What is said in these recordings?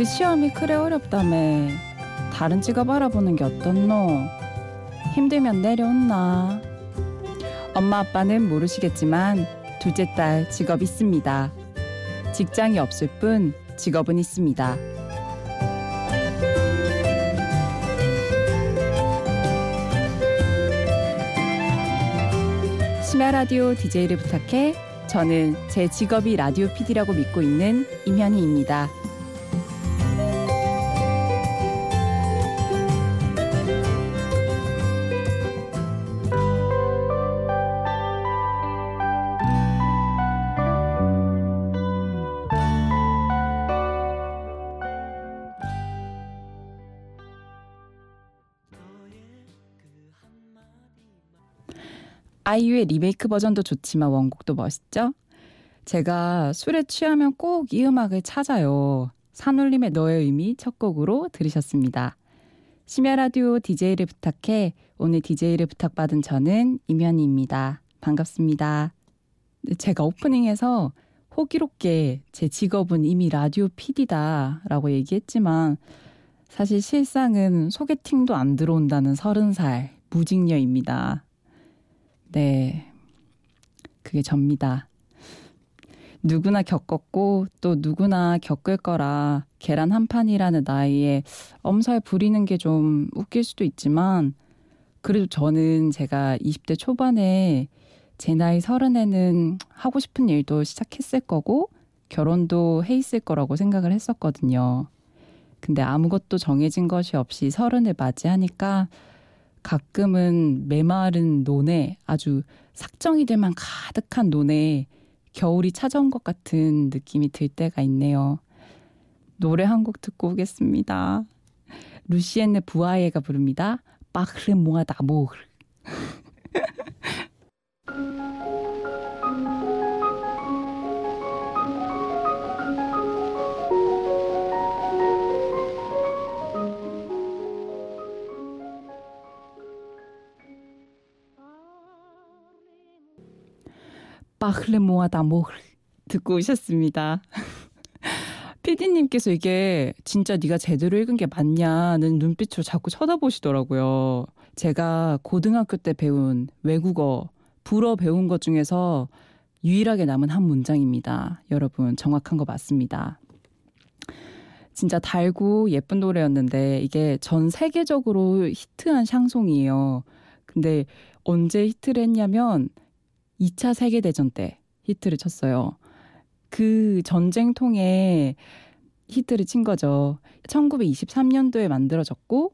딸, 그 시험이 그래 어렵다며. 다른 직업 알아보는 게 어떻노? 힘들면 내려온나. 엄마 아빠는 모르시겠지만 둘째 딸 직업 있습니다. 직장이 없을 뿐 직업은 있습니다. 심야 라디오 DJ를 부탁해 저는 제 직업이 라디오 PD라고 믿고 있는 임현희입니다. 아이유의 리메이크 버전도 좋지만 원곡도 멋있죠? 제가 술에 취하면 꼭 이 음악을 찾아요. 산울림의 너의 의미 첫 곡으로 들으셨습니다. 심야 라디오 DJ를 부탁해 오늘 DJ를 부탁받은 저는 임현희입니다. 반갑습니다. 제가 오프닝에서 호기롭게 제 직업은 이미 라디오 PD다 라고 얘기했지만 사실 실상은 소개팅도 안 들어온다는 서른 살 무직녀입니다. 네. 그게 접니다. 누구나 겪었고 또 누구나 겪을 거라 계란 한 판이라는 나이에 엄살 부리는 게 좀 웃길 수도 있지만 그래도 저는 제가 20대 초반에 제 나이 서른에는 하고 싶은 일도 시작했을 거고 결혼도 해 있을 거라고 생각을 했었거든요. 근데 아무것도 정해진 것이 없이 서른을 맞이하니까 가끔은 메마른 논에 아주 삭정이들만 가득한 논에 겨울이 찾아온 것 같은 느낌이 들 때가 있네요. 노래 한 곡 듣고 오겠습니다. 루시엔네 부아예가 부릅니다. 빠흐르 모아 다모흐 빠흐르모아 다모흐 듣고 오셨습니다. 피디님께서 이게 진짜 네가 제대로 읽은 게 맞냐는 눈빛으로 자꾸 쳐다보시더라고요. 제가 고등학교 때 배운 외국어, 불어 배운 것 중에서 유일하게 남은 한 문장입니다. 여러분, 정확한 거 맞습니다. 진짜 달고 예쁜 노래였는데 이게 전 세계적으로 히트한 샹송이에요. 근데 언제 히트를 했냐면 2차 세계대전 때 히트를 쳤어요. 그 전쟁통에 히트를 친 거죠. 1923년도에 만들어졌고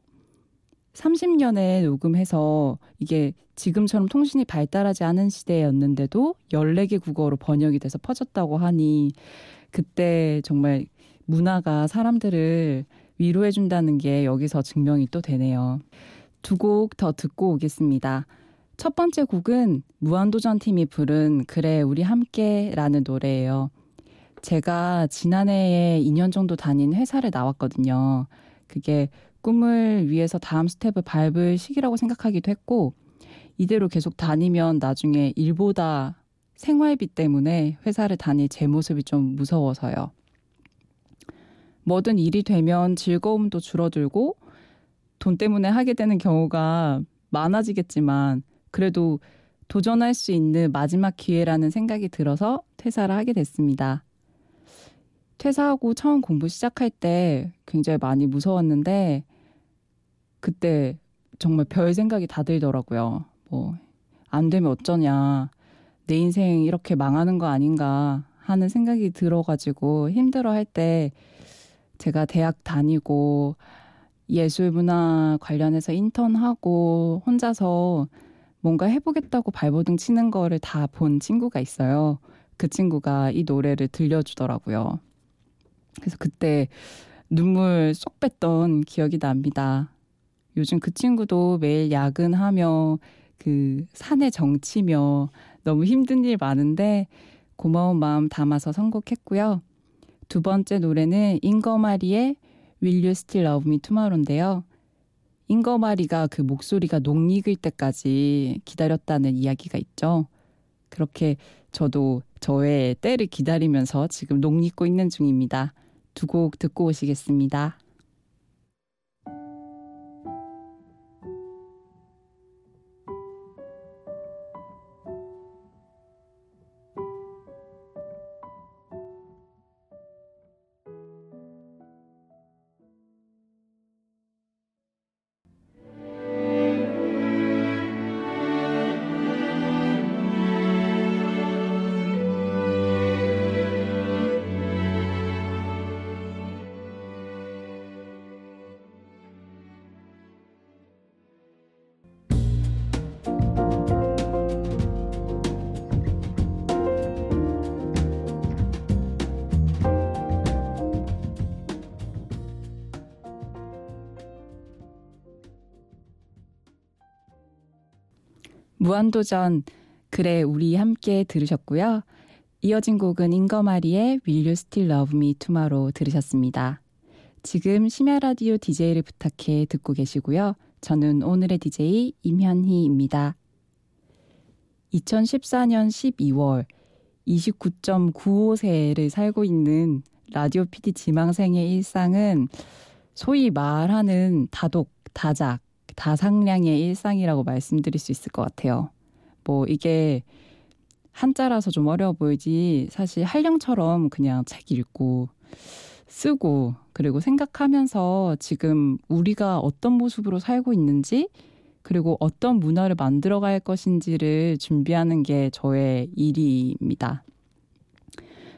30년에 녹음해서 이게 지금처럼 통신이 발달하지 않은 시대였는데도 14개 국어로 번역이 돼서 퍼졌다고 하니 그때 정말 문화가 사람들을 위로해준다는 게 여기서 증명이 또 되네요. 두 곡 더 듣고 오겠습니다. 첫 번째 곡은 무한도전 팀이 부른 그래 우리 함께라는 노래예요. 제가 지난해에 2년 정도 다닌 회사를 나왔거든요. 그게 꿈을 위해서 다음 스텝을 밟을 시기라고 생각하기도 했고 이대로 계속 다니면 나중에 일보다 생활비 때문에 회사를 다닐 제 모습이 좀 무서워서요. 뭐든 일이 되면 즐거움도 줄어들고 돈 때문에 하게 되는 경우가 많아지겠지만 그래도 도전할 수 있는 마지막 기회라는 생각이 들어서 퇴사를 하게 됐습니다. 퇴사하고 처음 공부 시작할 때 굉장히 많이 무서웠는데 그때 정말 별 생각이 다 들더라고요. 뭐, 안 되면 어쩌냐. 내 인생 이렇게 망하는 거 아닌가 하는 생각이 들어가지고 힘들어 할 때 제가 대학 다니고 예술 문화 관련해서 인턴하고 혼자서 뭔가 해보겠다고 발버둥 치는 거를 다 본 친구가 있어요. 그 친구가 이 노래를 들려주더라고요. 그래서 그때 눈물 쏙 뺐던 기억이 납니다. 요즘 그 친구도 매일 야근하며 그 산에 정치며 너무 힘든 일 많은데 고마운 마음 담아서 선곡했고요. 두 번째 노래는 잉거마리의 Will You Still Love Me Tomorrow인데요. 잉거마리가 그 목소리가 녹익을 때까지 기다렸다는 이야기가 있죠. 그렇게 저도 저의 때를 기다리면서 지금 녹익고 있는 중입니다. 두 곡 듣고 오시겠습니다. 무한도전 그래 우리 함께 들으셨고요. 이어진 곡은 잉거마리의 Will You Still Love Me Tomorrow 들으셨습니다. 지금 심야 라디오 DJ를 부탁해 듣고 계시고요. 저는 오늘의 DJ 임현희입니다. 2014년 12월 29.95세를 살고 있는 라디오 PD 지망생의 일상은 소위 말하는 다독, 다작, 다상량의 일상이라고 말씀드릴 수 있을 것 같아요. 뭐 이게 한자라서 좀 어려워 보이지 사실 한량처럼 그냥 책 읽고 쓰고 그리고 생각하면서 지금 우리가 어떤 모습으로 살고 있는지 그리고 어떤 문화를 만들어갈 것인지를 준비하는 게 저의 일입니다.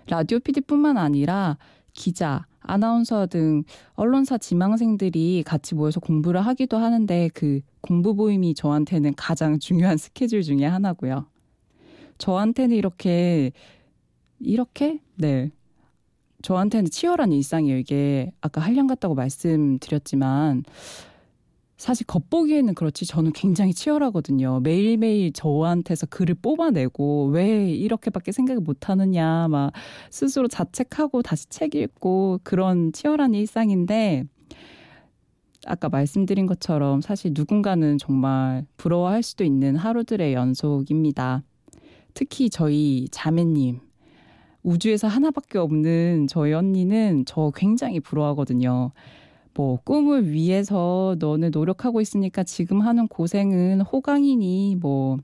라디오 PD뿐만 아니라 기자, 아나운서 등 언론사 지망생들이 같이 모여서 공부를 하기도 하는데 그 공부 모임이 저한테는 가장 중요한 스케줄 중의 하나고요. 저한테는 이렇게 이렇게 네 저한테는 치열한 일상이에요. 이게 아까 한량 같다고 말씀드렸지만 사실 겉보기에는 그렇지 저는 굉장히 치열하거든요. 매일매일 저한테서 글을 뽑아내고 왜 이렇게밖에 생각을 못하느냐 막 스스로 자책하고 다시 책 읽고 그런 치열한 일상인데 아까 말씀드린 것처럼 사실 누군가는 정말 부러워할 수도 있는 하루들의 연속입니다. 특히 저희 자매님 우주에서 하나밖에 없는 저희 언니는 저 굉장히 부러워하거든요. 뭐 꿈을 위해서 너는 노력하고 있으니까 지금 하는 고생은 호강이니 뭐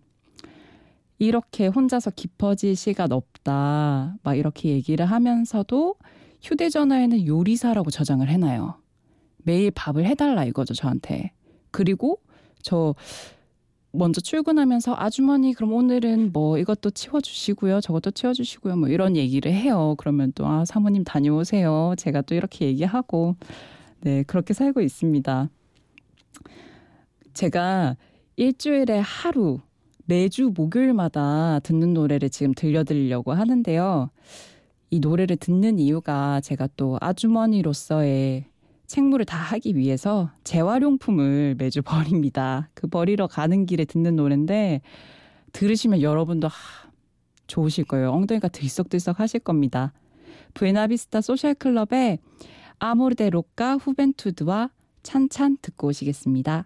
이렇게 혼자서 깊어질 시간 없다. 막 이렇게 얘기를 하면서도 휴대전화에는 요리사라고 저장을 해놔요. 매일 밥을 해달라 이거죠, 저한테. 그리고 저 먼저 출근하면서 아주머니 그럼 오늘은 뭐 이것도 치워주시고요 저것도 치워주시고요 뭐 이런 얘기를 해요 그러면 또 아 사모님 다녀오세요 제가 또 이렇게 얘기하고 네, 그렇게 살고 있습니다. 제가 일주일에 하루, 매주 목요일마다 듣는 노래를 지금 들려드리려고 하는데요. 이 노래를 듣는 이유가 제가 또 아주머니로서의 책무를 다 하기 위해서 재활용품을 매주 버립니다. 그 버리러 가는 길에 듣는 노래인데 들으시면 여러분도 하, 좋으실 거예요. 엉덩이가 들썩들썩 하실 겁니다. 부에나비스타 소셜클럽의 아모르데 로카 후벤투드와 찬찬 듣고 오시겠습니다.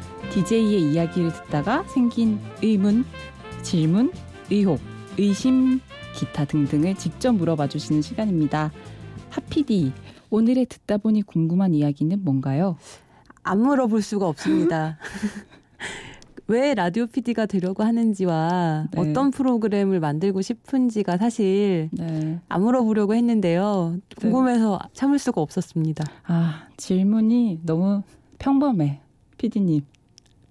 DJ의 이야기를 듣다가 생긴 의문, 질문, 의혹, 의심, 기타 등등을 직접 물어봐 주시는 시간입니다. 하PD, 오늘의 듣다 보니 궁금한 이야기는 뭔가요? 안 물어볼 수가 없습니다. 왜 라디오 PD가 되려고 하는지와 네. 어떤 프로그램을 만들고 싶은지가 사실 네. 안 물어보려고 했는데요. 궁금해서 참을 수가 없었습니다. 아, 질문이 너무 평범해. PD님.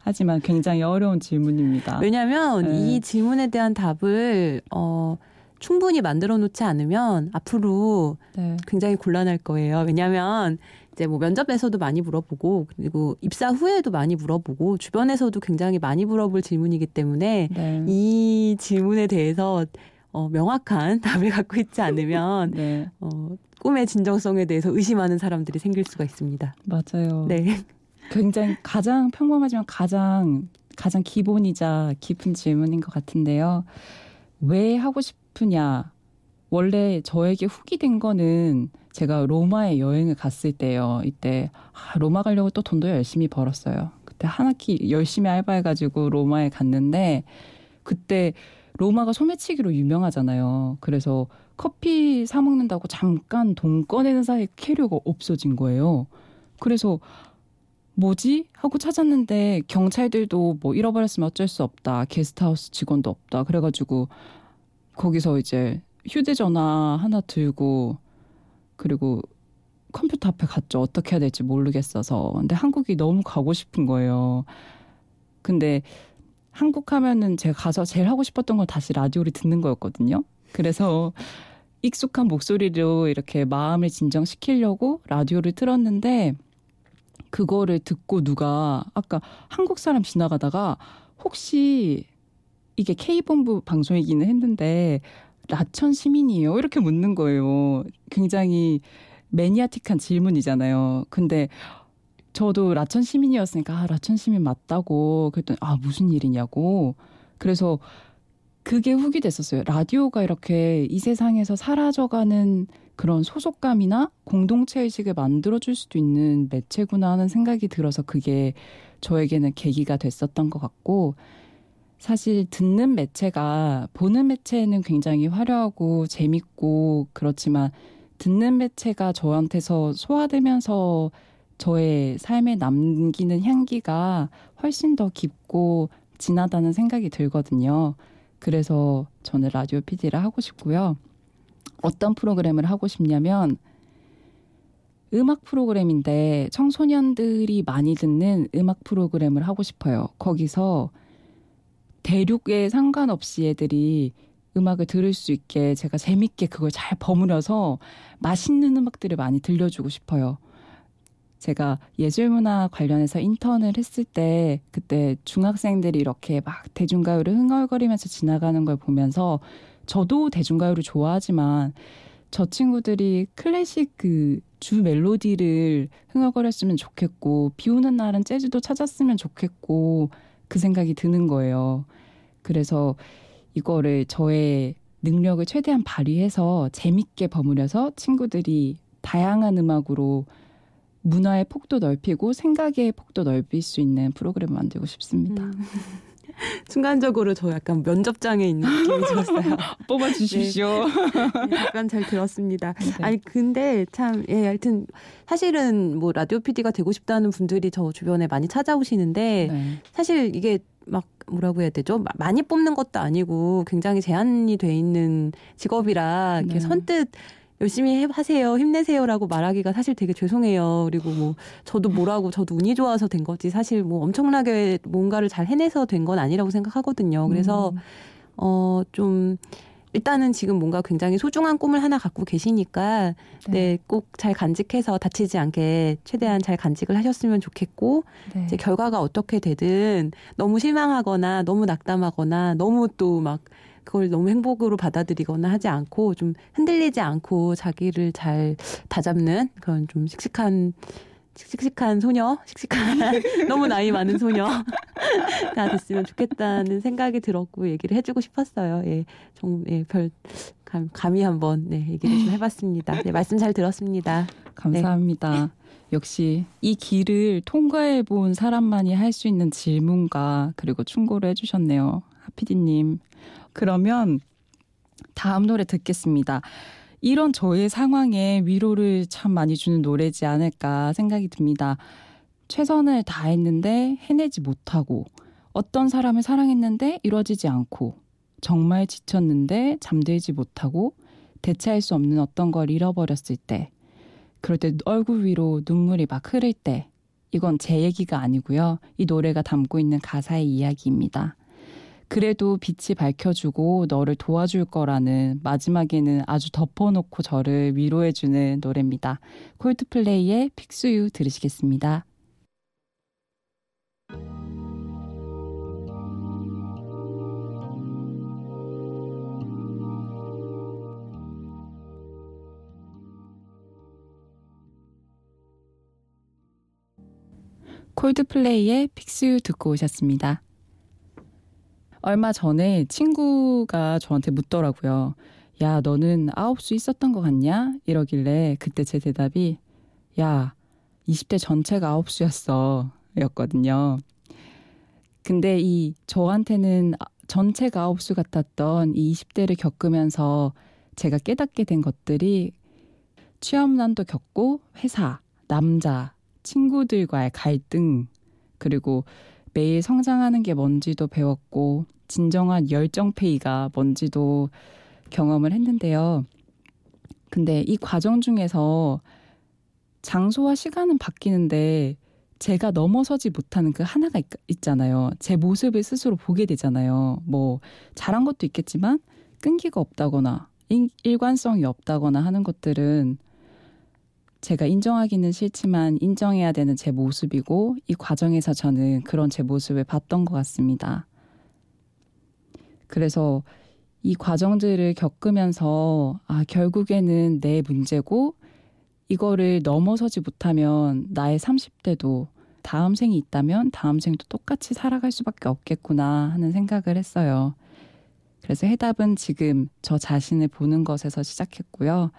하지만 굉장히 어려운 질문입니다. 왜냐하면 네. 이 질문에 대한 답을 어, 충분히 만들어 놓지 않으면 앞으로 네. 굉장히 곤란할 거예요. 왜냐하면 이제 뭐 면접에서도 많이 물어보고 그리고 입사 후에도 많이 물어보고 주변에서도 굉장히 많이 물어볼 질문이기 때문에 네. 이 질문에 대해서 어, 명확한 답을 갖고 있지 않으면 네. 어, 꿈의 진정성에 대해서 의심하는 사람들이 생길 수가 있습니다. 맞아요. 네. 굉장히 가장 평범하지만 가장 가장 기본이자 깊은 질문인 것 같은데요. 왜 하고 싶으냐? 원래 저에게 훅이 된 거는 제가 로마에 여행을 갔을 때요. 이때 아, 로마 가려고 또 돈도 열심히 벌었어요. 그때 한 학기 열심히 알바해가지고 로마에 갔는데 그때 로마가 소매치기로 유명하잖아요. 그래서 커피 사 먹는다고 잠깐 돈 꺼내는 사이에 캐리어가 없어진 거예요. 그래서 뭐지? 하고 찾았는데 경찰들도 뭐 잃어버렸으면 어쩔 수 없다. 게스트하우스 직원도 없다. 그래가지고 거기서 이제 휴대전화 하나 들고 그리고 컴퓨터 앞에 갔죠. 어떻게 해야 될지 모르겠어서. 근데 한국이 너무 가고 싶은 거예요. 근데 한국 하면은 제가 가서 제일 하고 싶었던 건 다시 라디오를 듣는 거였거든요. 그래서 익숙한 목소리로 이렇게 마음을 진정시키려고 라디오를 틀었는데 그거를 듣고 누가 아까 한국 사람 지나가다가 혹시 이게 K본부 방송이기는 했는데 라천 시민이에요? 이렇게 묻는 거예요. 굉장히 매니아틱한 질문이잖아요. 근데 저도 라천 시민이었으니까 아, 라천 시민 맞다고 그랬더니 아 무슨 일이냐고 그래서 그게 훅이 됐었어요. 라디오가 이렇게 이 세상에서 사라져가는 그런 소속감이나 공동체 의식을 만들어줄 수도 있는 매체구나 하는 생각이 들어서 그게 저에게는 계기가 됐었던 것 같고 사실 듣는 매체가 보는 매체는 굉장히 화려하고 재밌고 그렇지만 듣는 매체가 저한테서 소화되면서 저의 삶에 남기는 향기가 훨씬 더 깊고 진하다는 생각이 들거든요. 그래서 저는 라디오 PD를 하고 싶고요. 어떤 프로그램을 하고 싶냐면 음악 프로그램인데 청소년들이 많이 듣는 음악 프로그램을 하고 싶어요. 거기서 대륙에 상관없이 애들이 음악을 들을 수 있게 제가 재밌게 그걸 잘 버무려서 맛있는 음악들을 많이 들려주고 싶어요. 제가 예술문화 관련해서 인턴을 했을 때 그때 중학생들이 이렇게 막 대중가요를 흥얼거리면서 지나가는 걸 보면서 저도 대중가요를 좋아하지만 저 친구들이 클래식 그 주 멜로디를 흥얼거렸으면 좋겠고 비 오는 날은 재즈도 찾았으면 좋겠고 그 생각이 드는 거예요. 그래서 이거를 저의 능력을 최대한 발휘해서 재밌게 버무려서 친구들이 다양한 음악으로 문화의 폭도 넓히고 생각의 폭도 넓힐 수 있는 프로그램을 만들고 싶습니다. 음. 순간적으로 저 약간 면접장에 있는 느낌이 들었어요. 뽑아주십시오. 네, 약간 잘 들었습니다. 네. 아니 근데 참 예, 하여튼 사실은 뭐 라디오 PD가 되고 싶다는 분들이 저 주변에 많이 찾아오시는데 네. 사실 이게 막 뭐라고 해야 되죠? 마- 많이 뽑는 것도 아니고 굉장히 제한이 돼 있는 직업이라 이렇게 네. 선뜻 열심히 해- 하세요, 힘내세요라고 말하기가 사실 되게 죄송해요. 그리고 뭐 저도 뭐라고 저도 운이 좋아서 된 거지 사실 뭐 엄청나게 뭔가를 잘 해내서 된 건 아니라고 생각하거든요. 그래서 음, 어좀 일단은 지금 뭔가 굉장히 소중한 꿈을 하나 갖고 계시니까 네꼭 잘 간직해서 다치지 않게 최대한 잘 간직을 하셨으면 좋겠고 네. 이제 결과가 어떻게 되든 너무 실망하거나 너무 낙담하거나 너무 또막 그걸 너무 행복으로 받아들이거나 하지 않고 좀 흔들리지 않고 자기를 잘 다잡는 그런 좀 씩씩한 씩씩한 소녀, 씩씩한 너무 나이 많은 소녀가 됐으면 좋겠다는 생각이 들었고 얘기를 해주고 싶었어요. 예, 좀, 예, 별 감, 감히 한번 네, 얘기를 좀 해봤습니다. 네, 말씀 잘 들었습니다. 감사합니다. 네. 역시 이 길을 통과해 본 사람만이 할 수 있는 질문과 그리고 충고를 해주셨네요. 하피디님. 그러면 다음 노래 듣겠습니다. 이런 저의 상황에 위로를 참 많이 주는 노래지 않을까 생각이 듭니다. 최선을 다했는데 해내지 못하고 어떤 사람을 사랑했는데 이루어지지 않고 정말 지쳤는데 잠들지 못하고 대체할 수 없는 어떤 걸 잃어버렸을 때 그럴 때 얼굴 위로 눈물이 막 흐를 때 이건 제 얘기가 아니고요. 이 노래가 담고 있는 가사의 이야기입니다. 그래도 빛이 밝혀주고 너를 도와줄 거라는 마지막에는 아주 덮어놓고 저를 위로해주는 노래입니다. 콜드플레이의 픽스유 들으시겠습니다. 콜드플레이의 픽스유 듣고 오셨습니다. 얼마 전에 친구가 저한테 묻더라고요. 야, 너는 아홉 수 있었던 것 같냐? 이러길래 그때 제 대답이 야, 20대 전체가 아홉 수였어. 였거든요. 근데 이 저한테는 전체가 아홉 수 같았던 이 20대를 겪으면서 제가 깨닫게 된 것들이 취업난도 겪고 회사, 남자, 친구들과의 갈등, 그리고 매일 성장하는 게 뭔지도 배웠고, 진정한 열정페이가 뭔지도 경험을 했는데요. 근데 이 과정 중에서 장소와 시간은 바뀌는데 제가 넘어서지 못하는 그 하나가 있, 잖아요제 모습을 스스로 보게 되잖아요. 뭐 잘한 것도 있겠지만 끈기가 없다거나 일 관성이 없다거나 하는 것들은 제가 인정하기는 싫지만 인정해야 되는 제 모습이고 이 과정에서 저는 그런 제 모습을 봤던 것 같습니다. 그래서 이 과정들을 겪으면서 아, 결국에는 내 문제고 이거를 넘어서지 못하면 나의 30대도 다음 생이 있다면 다음 생도 똑같이 살아갈 수밖에 없겠구나 하는 생각을 했어요. 그래서 해답은 지금 저 자신을 보는 것에서 시작했고요.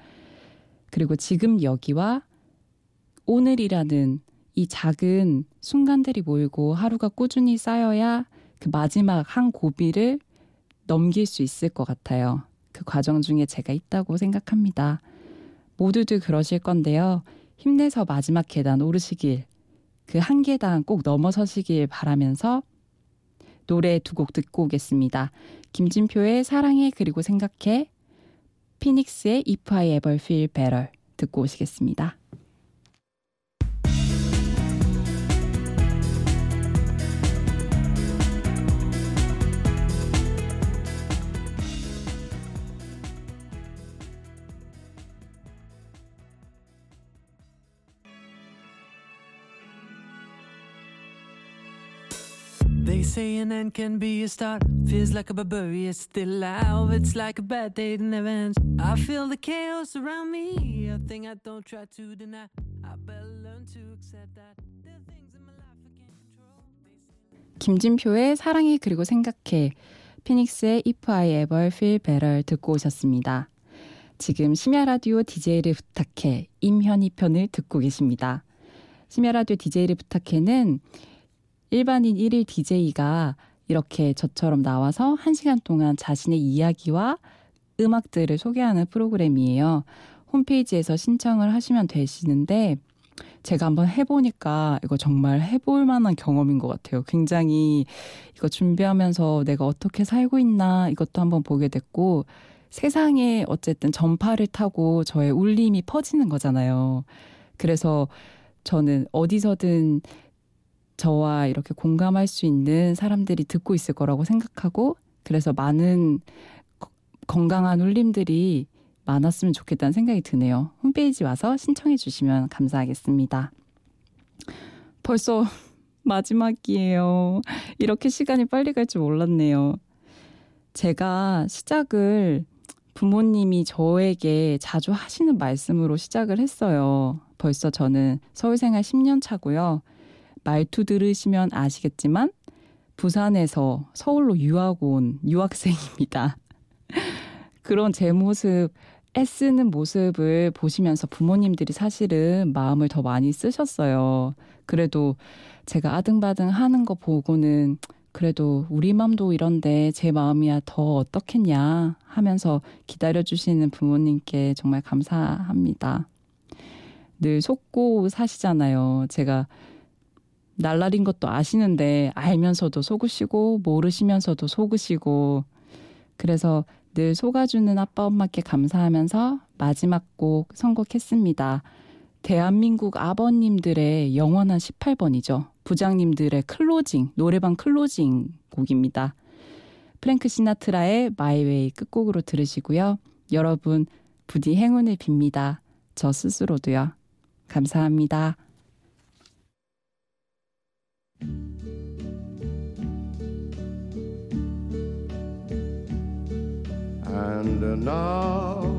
그리고 지금 여기와 오늘이라는 이 작은 순간들이 모이고 하루가 꾸준히 쌓여야 그 마지막 한 고비를 넘길 수 있을 것 같아요. 그 과정 중에 제가 있다고 생각합니다. 모두들 그러실 건데요. 힘내서 마지막 계단 오르시길, 그 한 계단 꼭 넘어서시길 바라면서 노래 두 곡 듣고 오겠습니다. 김진표의 사랑해 그리고 생각해 피닉스의 If I Ever Feel Better 듣고 오시겠습니다. Say an end can be a start. Feels like a barbarian still alive. It's like a bad day that never ends. I feel the chaos around me. A thing I don't try to deny. I better learn to accept that. 김진표의 사랑해 그리고 생각해. 피닉스의 If I Ever Feel Better 듣고 오셨습니다. 지금 심야 라디오 DJ를 부탁해 임현희 편을 듣고 계십니다. 심야 라디오 DJ를 부탁해는 일반인 1일 DJ가 이렇게 저처럼 나와서 1시간 동안 자신의 이야기와 음악들을 소개하는 프로그램이에요. 홈페이지에서 신청을 하시면 되시는데 제가 한번 해보니까 이거 정말 해볼 만한 경험인 것 같아요. 굉장히 이거 준비하면서 내가 어떻게 살고 있나 이것도 한번 보게 됐고 세상에 어쨌든 전파를 타고 저의 울림이 퍼지는 거잖아요. 그래서 저는 어디서든 저와 이렇게 공감할 수 있는 사람들이 듣고 있을 거라고 생각하고 그래서 많은 건강한 울림들이 많았으면 좋겠다는 생각이 드네요. 홈페이지 와서 신청해 주시면 감사하겠습니다. 벌써 마지막이에요. 이렇게 시간이 빨리 갈 줄 몰랐네요. 제가 시작을 부모님이 저에게 자주 하시는 말씀으로 시작을 했어요. 벌써 저는 서울생활 10년 차고요. 말투 들으시면 아시겠지만 부산에서 서울로 유학 온 유학생입니다. 그런 제 모습 애쓰는 모습을 보시면서 부모님들이 사실은 마음을 더 많이 쓰셨어요. 그래도 제가 아등바등 하는 거 보고는 그래도 우리 맘도 이런데 제 마음이야 더 어떻겠냐 하면서 기다려주시는 부모님께 정말 감사합니다. 늘 속고 사시잖아요. 제가 날라린 것도 아시는데 알면서도 속으시고 모르시면서도 속으시고 그래서 늘 속아주는 아빠 엄마께 감사하면서 마지막 곡 선곡했습니다. 대한민국 아버님들의 영원한 18번이죠. 부장님들의 closing, 노래방 closing 곡입니다. 프랭크 시나트라의 마이웨이 끝곡으로 들으시고요. 여러분 부디 행운을 빕니다. 저 스스로도요. 감사합니다. And now